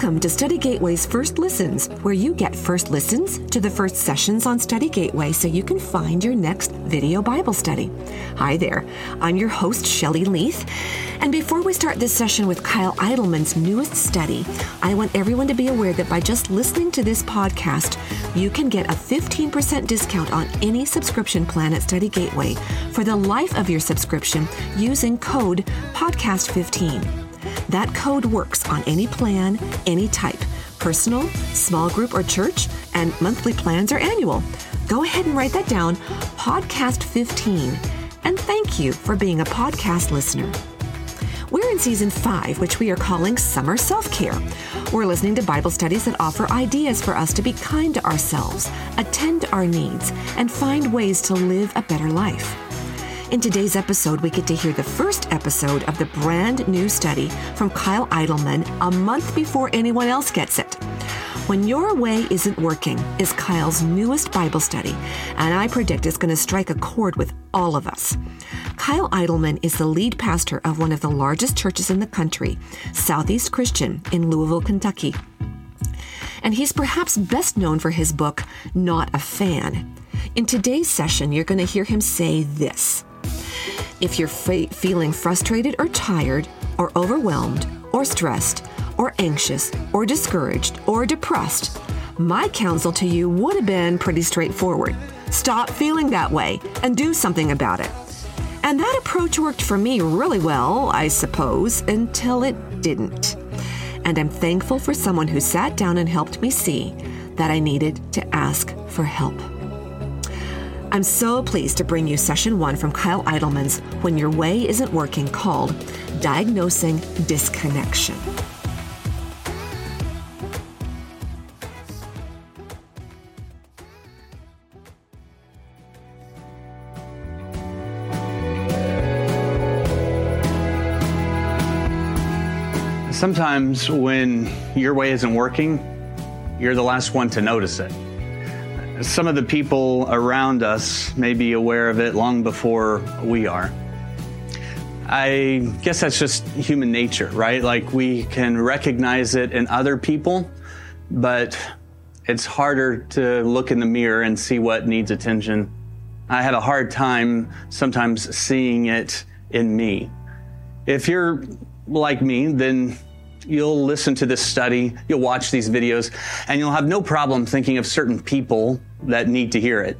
Welcome to Study Gateway's First Listens, where you get first listens to the first sessions on Study Gateway so you can find your next video Bible study. Hi there, I'm your host, Shelley Leith. And before we start this session with Kyle Idleman's newest study, I want everyone to be aware that by just listening to this podcast, you can get a 15% discount on any subscription plan at Study Gateway for the life of your subscription using code PODCAST15. That code works on any plan, any type personal, small group, or church, and monthly plans or annual. Go ahead and write that down Podcast 15. And thank you for being a podcast listener. We're in season five, which we are calling Summer Self Care. We're listening to Bible studies that offer ideas for us to be kind to ourselves, attend to our needs, and find ways to live a better life. In today's episode, we get to hear the first episode of the brand new study from Kyle Idleman a month before anyone else gets it. When Your Way Isn't Working is Kyle's newest Bible study, and I predict it's going to strike a chord with all of us. Kyle Idleman is the lead pastor of one of the largest churches in the country, Southeast Christian in Louisville, Kentucky. And he's perhaps best known for his book, Not a Fan. In today's session, you're going to hear him say this if you're feeling frustrated or tired, or overwhelmed, or stressed, or anxious, or discouraged, or depressed, my counsel to you would have been pretty straightforward. Stop feeling that way and do something about it. And that approach worked for me really well, I suppose, until it didn't. And I'm thankful for someone who sat down and helped me see that I needed to ask for help. I'm so pleased to bring you session one from Kyle Idleman's When Your Way Isn't Working called Diagnosing Disconnection. Sometimes when your way isn't working, you're the last one to notice it some of the people around us may be aware of it long before we are. I guess that's just human nature, right? Like we can recognize it in other people, but it's harder to look in the mirror and see what needs attention. I had a hard time sometimes seeing it in me. If you're like me, then you'll listen to this study, you'll watch these videos, and you'll have no problem thinking of certain people that need to hear it.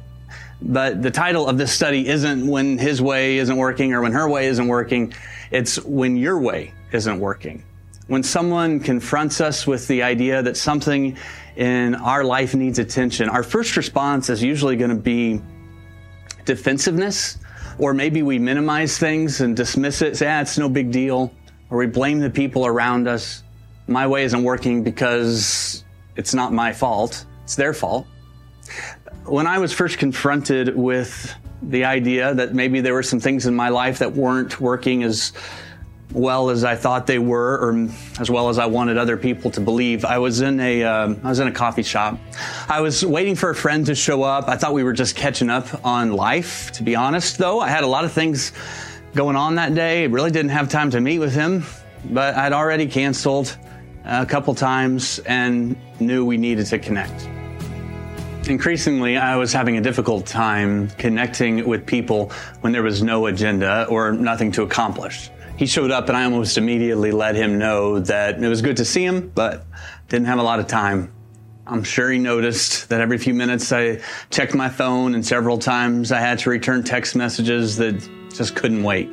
But the title of this study isn't when his way isn't working or when her way isn't working. It's when your way isn't working. When someone confronts us with the idea that something in our life needs attention, our first response is usually going to be defensiveness, or maybe we minimize things and dismiss it, say, ah, it's no big deal, or we blame the people around us. My way isn't working because it's not my fault, it's their fault. When I was first confronted with the idea that maybe there were some things in my life that weren't working as well as I thought they were, or as well as I wanted other people to believe. I was in a um, I was in a coffee shop. I was waiting for a friend to show up. I thought we were just catching up on life. To be honest, though, I had a lot of things going on that day. Really didn't have time to meet with him, but I'd already canceled a couple times and knew we needed to connect. Increasingly, I was having a difficult time connecting with people when there was no agenda or nothing to accomplish. He showed up and I almost immediately let him know that it was good to see him, but didn't have a lot of time. I'm sure he noticed that every few minutes I checked my phone and several times I had to return text messages that just couldn't wait.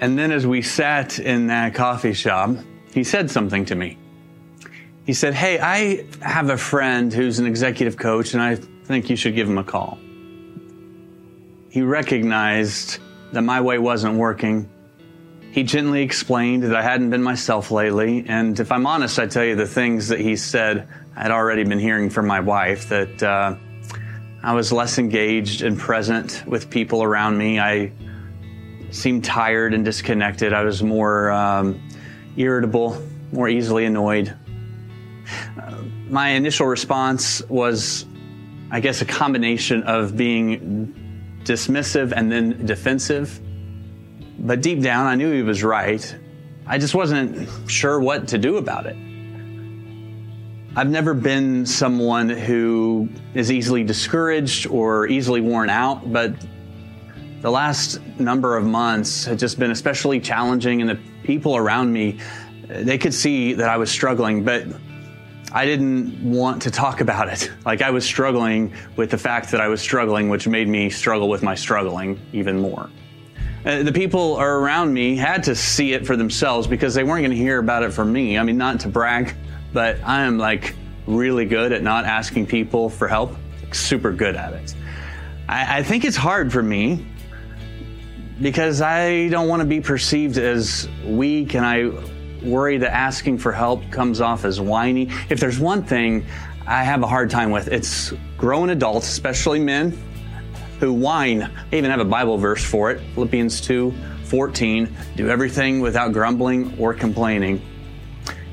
And then as we sat in that coffee shop, he said something to me he said, Hey, I have a friend who's an executive coach, and I think you should give him a call. He recognized that my way wasn't working. He gently explained that I hadn't been myself lately. And if I'm honest, I tell you the things that he said I'd already been hearing from my wife that uh, I was less engaged and present with people around me. I seemed tired and disconnected. I was more um, irritable, more easily annoyed my initial response was, I guess, a combination of being dismissive and then defensive. But deep down, I knew he was right. I just wasn't sure what to do about it. I've never been someone who is easily discouraged or easily worn out, but the last number of months had just been especially challenging, and the people around me, they could see that I was struggling, but I didn't want to talk about it. Like I was struggling with the fact that I was struggling, which made me struggle with my struggling even more. Uh, the people around me had to see it for themselves because they weren't going to hear about it from me. I mean, not to brag, but I am like really good at not asking people for help, like, super good at it. I, I think it's hard for me because I don't want to be perceived as weak and I worry that asking for help comes off as whiny. If there's one thing I have a hard time with, it's grown adults, especially men, who whine. I even have a Bible verse for it Philippians 2 14. Do everything without grumbling or complaining.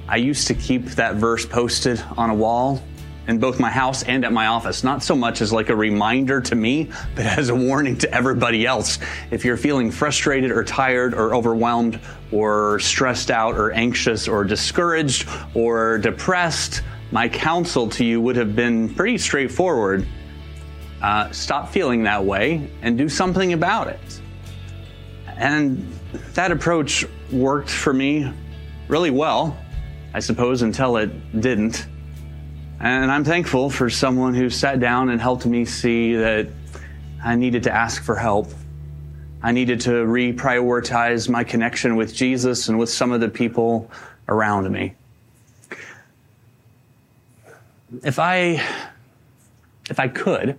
I used to keep that verse posted on a wall in both my house and at my office, not so much as like a reminder to me, but as a warning to everybody else. If you're feeling frustrated or tired or overwhelmed or stressed out or anxious or discouraged or depressed, my counsel to you would have been pretty straightforward. Uh, stop feeling that way and do something about it. And that approach worked for me really well, I suppose, until it didn't. And I'm thankful for someone who sat down and helped me see that I needed to ask for help. I needed to reprioritize my connection with Jesus and with some of the people around me. If I if I could,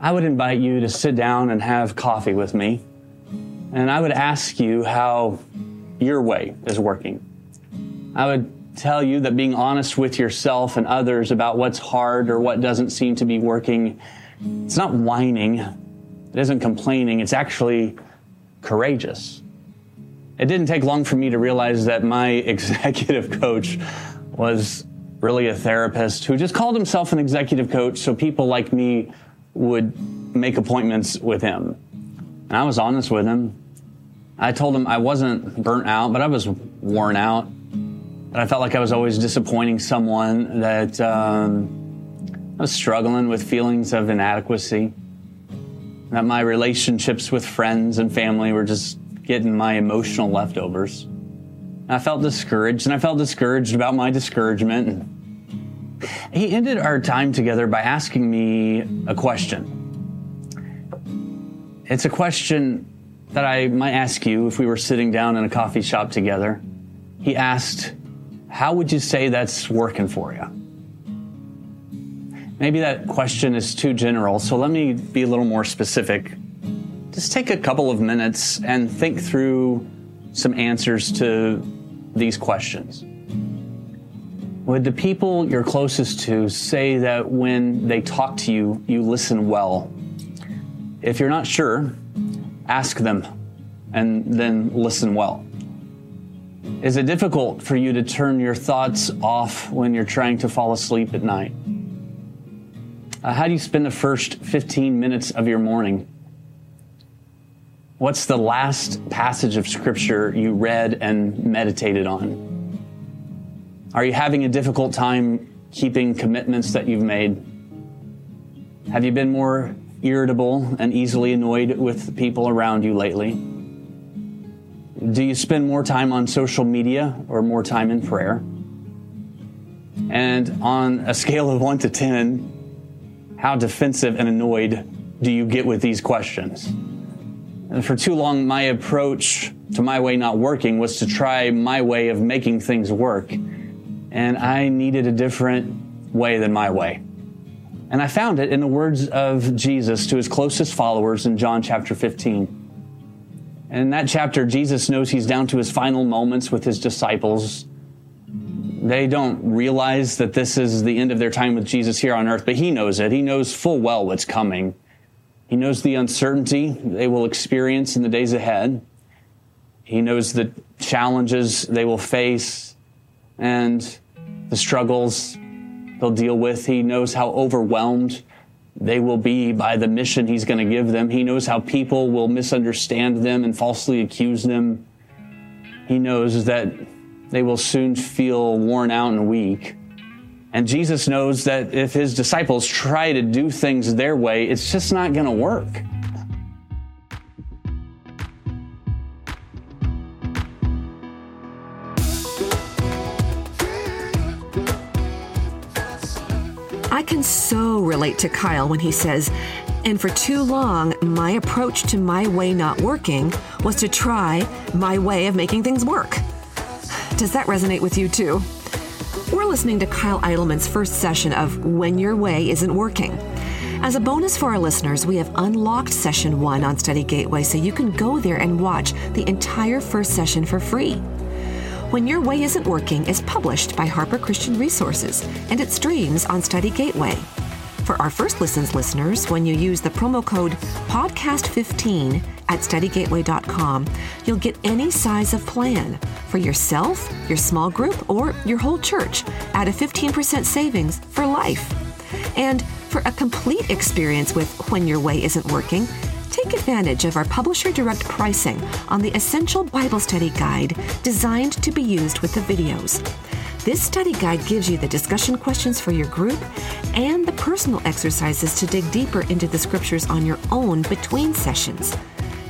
I would invite you to sit down and have coffee with me. And I would ask you how your way is working. I would tell you that being honest with yourself and others about what's hard or what doesn't seem to be working, it's not whining, it isn't complaining, it's actually courageous. It didn't take long for me to realize that my executive coach was really a therapist who just called himself an executive coach so people like me would make appointments with him. And I was honest with him. I told him I wasn't burnt out, but I was worn out I felt like I was always disappointing someone, that um, I was struggling with feelings of inadequacy, that my relationships with friends and family were just getting my emotional leftovers. And I felt discouraged, and I felt discouraged about my discouragement. He ended our time together by asking me a question. It's a question that I might ask you if we were sitting down in a coffee shop together. He asked, how would you say that's working for you? Maybe that question is too general, so let me be a little more specific. Just take a couple of minutes and think through some answers to these questions. Would the people you're closest to say that when they talk to you, you listen well? If you're not sure, ask them and then listen well. Is it difficult for you to turn your thoughts off when you're trying to fall asleep at night? Uh, how do you spend the first 15 minutes of your morning? What's the last passage of scripture you read and meditated on? Are you having a difficult time keeping commitments that you've made? Have you been more irritable and easily annoyed with the people around you lately? Do you spend more time on social media or more time in prayer? And on a scale of 1 to 10, how defensive and annoyed do you get with these questions? And for too long, my approach to my way not working was to try my way of making things work. And I needed a different way than my way. And I found it in the words of Jesus to his closest followers in John chapter 15. And in that chapter, Jesus knows he's down to his final moments with his disciples. They don't realize that this is the end of their time with Jesus here on earth, but he knows it. He knows full well what's coming. He knows the uncertainty they will experience in the days ahead. He knows the challenges they will face and the struggles they'll deal with. He knows how overwhelmed they will be by the mission he's going to give them. He knows how people will misunderstand them and falsely accuse them. he knows that they will soon feel worn out and weak. And Jesus knows that if his disciples try to do things their way, it's just not going to work. Can so relate to Kyle when he says, and for too long, my approach to my way not working was to try my way of making things work. Does that resonate with you too? We're listening to Kyle Idleman's first session of When Your Way Isn't Working. As a bonus for our listeners, we have unlocked session one on Study Gateway so you can go there and watch the entire first session for free. When Your Way Isn't Working is published by HarperChristian Resources and it streams on Study Gateway. For our first listens listeners, when you use the promo code podcast15 at studygateway.com, you'll get any size of plan for yourself, your small group, or your whole church at a 15% savings for life. And for a complete experience with When Your Way Isn't Working, take advantage of our publisher direct pricing on the Essential Bible Study Guide designed to be used with the videos. This study guide gives you the discussion questions for your group and the personal exercises to dig deeper into the scriptures on your own between sessions.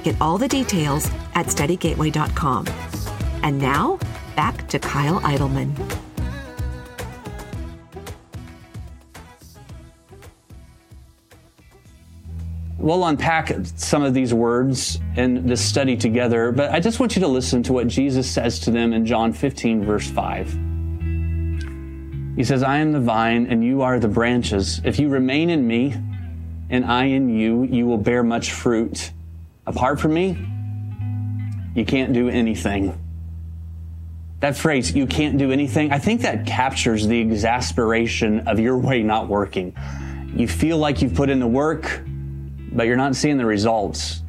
Get all the details at studygateway.com. And now, back to Kyle Idleman. We'll unpack some of these words in this study together, but I just want you to listen to what Jesus says to them in John 15, verse 5. He says, I am the vine and you are the branches. If you remain in me and I in you, you will bear much fruit. Apart from me, you can't do anything. That phrase, you can't do anything, I think that captures the exasperation of your way not working. You feel like you've put in the work, but you're not seeing the results.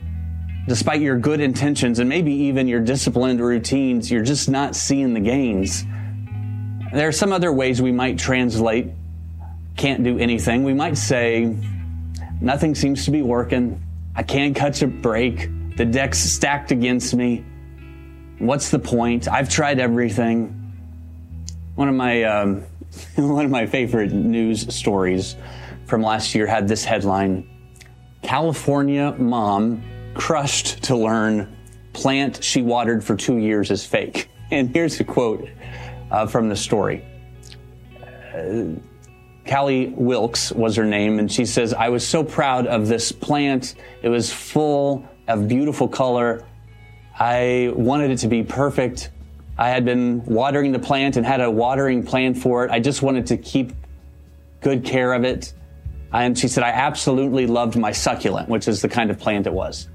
Despite your good intentions and maybe even your disciplined routines, you're just not seeing the gains. There are some other ways we might translate can't do anything. We might say, nothing seems to be working. I can't catch a break. The deck's stacked against me. What's the point? I've tried everything. One of my um, one of my favorite news stories from last year had this headline: California mom crushed to learn plant she watered for two years is fake. And here's a quote uh, from the story. Uh, Caelie Wilkes was her name, and she says, I was so proud of this plant. It was full of beautiful color. I wanted it to be perfect. I had been watering the plant and had a watering plan for it. I just wanted to keep good care of it. And she said, I absolutely loved my succulent, which is the kind of plant it was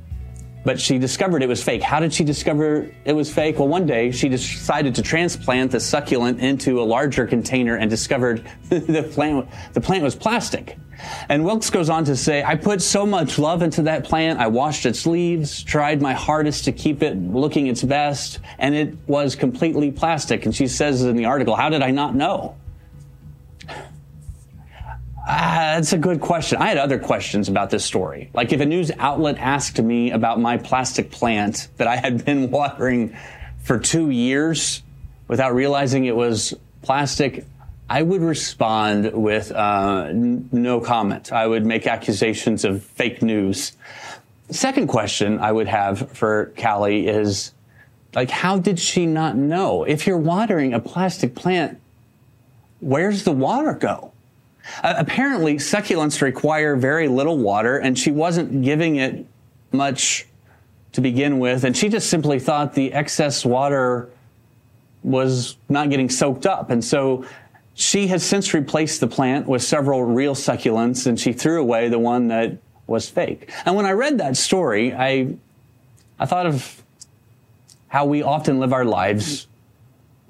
but she discovered it was fake. How did she discover it was fake? Well, one day she decided to transplant the succulent into a larger container and discovered the plant, the plant was plastic. And Wilkes goes on to say, I put so much love into that plant. I washed its leaves, tried my hardest to keep it looking its best, and it was completely plastic. And she says in the article, how did I not know? Ah, that's a good question. I had other questions about this story. Like if a news outlet asked me about my plastic plant that I had been watering for two years without realizing it was plastic, I would respond with uh, n- no comment. I would make accusations of fake news. Second question I would have for Caelie is like, how did she not know? If you're watering a plastic plant, where's the water go? Uh, apparently, succulents require very little water, and she wasn't giving it much to begin with, and she just simply thought the excess water was not getting soaked up. And so she has since replaced the plant with several real succulents, and she threw away the one that was fake. And when I read that story, I, I thought of how we often live our lives.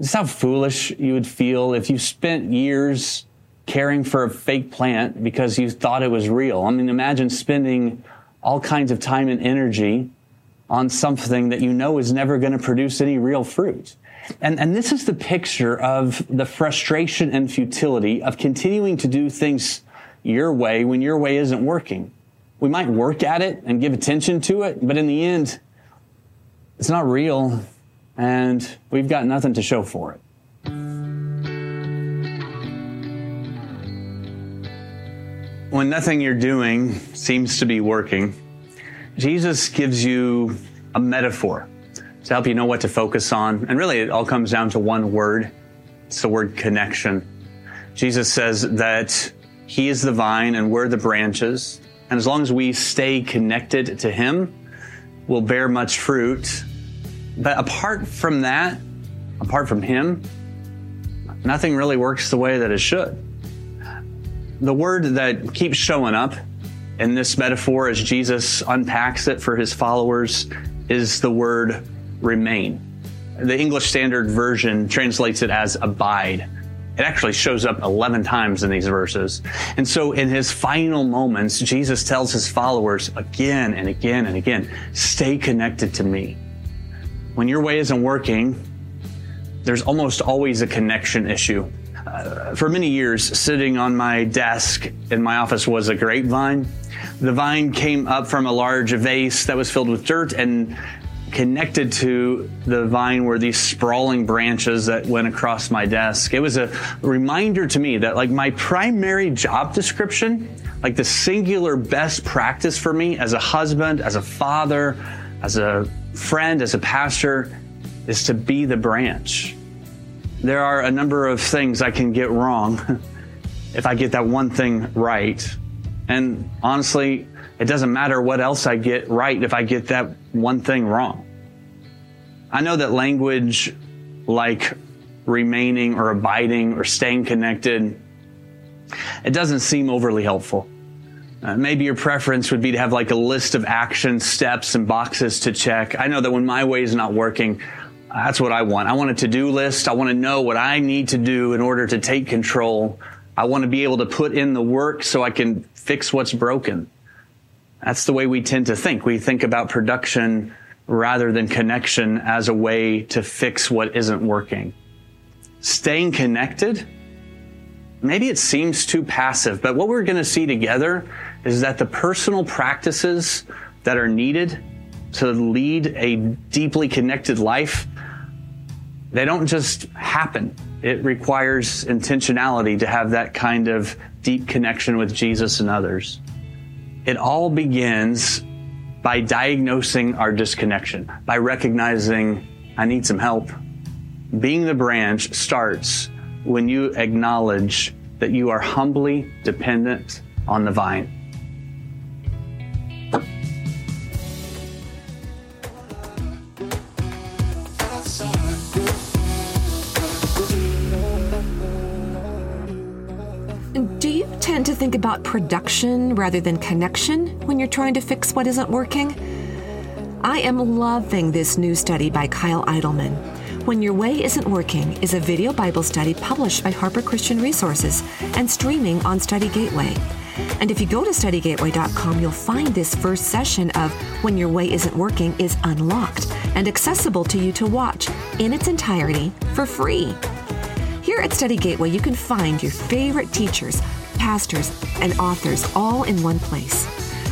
Just how foolish you would feel if you spent years caring for a fake plant because you thought it was real. I mean, imagine spending all kinds of time and energy on something that you know is never going to produce any real fruit. And, and this is the picture of the frustration and futility of continuing to do things your way when your way isn't working. We might work at it and give attention to it, but in the end, it's not real. and we've got nothing to show for it. When nothing you're doing seems to be working, Jesus gives you a metaphor to help you know what to focus on. And really, it all comes down to one word it's the word connection. Jesus says that He is the vine and we're the branches. And as long as we stay connected to Him, we'll bear much fruit. But apart from that, apart from Him, nothing really works the way that it should. The word that keeps showing up in this metaphor as Jesus unpacks it for his followers is the word remain. The English Standard Version translates it as abide. It actually shows up 11 times in these verses. And so in his final moments, Jesus tells his followers again and again and again, stay connected to me. When your way isn't working, there's almost always a connection issue. For many years, sitting on my desk in my office was a grapevine. The vine came up from a large vase that was filled with dirt and connected to the vine were these sprawling branches that went across my desk. It was a reminder to me that like my primary job description, like the singular best practice for me as a husband, as a father, as a friend, as a pastor, is to be the branch. There are a number of things I can get wrong if I get that one thing right. And honestly, it doesn't matter what else I get right if I get that one thing wrong. I know that language like remaining or abiding or staying connected, it doesn't seem overly helpful. Uh, maybe your preference would be to have like a list of action steps and boxes to check. I know that when my way is not working, that's what I want. I want a to do list. I want to know what I need to do in order to take control I want to be able to put in the work so I can fix what's broken. That's the way we tend to think. We think about production rather than connection as a way to fix what isn't working. Staying connected, maybe it seems too passive, but what we're going to see together is that the personal practices that are needed to lead a deeply connected life, they don't just happen it requires intentionality to have that kind of deep connection with Jesus and others. It all begins by diagnosing our disconnection, by recognizing I need some help. Being the branch starts when you acknowledge that you are humbly dependent on the vine. Think about production rather than connection when you're trying to fix what isn't working? I am loving this new study by Kyle Idleman. When Your Way Isn't Working is a video Bible study published by HarperChristian Resources and streaming on Study Gateway. And if you go to studygateway.com, you'll find this first session of When Your Way Isn't Working is unlocked and accessible to you to watch in its entirety for free. Here at Study Gateway, you can find your favorite teachers pastors, and authors all in one place.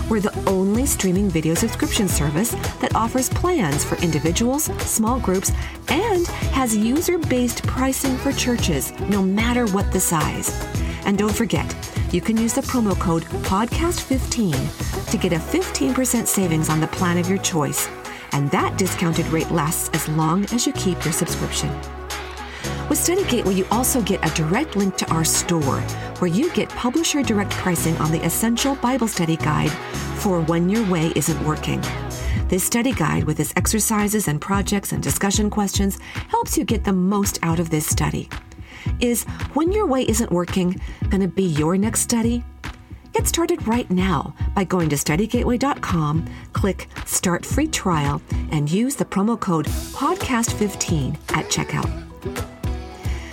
We're the only streaming video subscription service that offers plans for individuals, small groups, and has user based pricing for churches, no matter what the size. And don't forget, you can use the promo code PODCAST15 to get a 15% savings on the plan of your choice. And that discounted rate lasts as long as you keep your subscription. With StudyGate, will you also get a direct link to our store where you get publisher direct pricing on the Essential Bible Study Guide for When Your Way Isn't Working. This study guide, with its exercises and projects and discussion questions, helps you get the most out of this study. Is When Your Way Isn't Working going to be your next study? Get started right now by going to studygateway.com, click Start Free Trial, and use the promo code PODCAST15 at checkout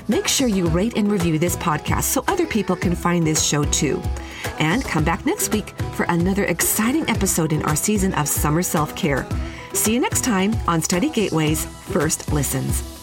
make sure you rate and review this podcast so other people can find this show too. And come back next week for another exciting episode in our season of summer self care. See you next time on Study Gateway's First Listens.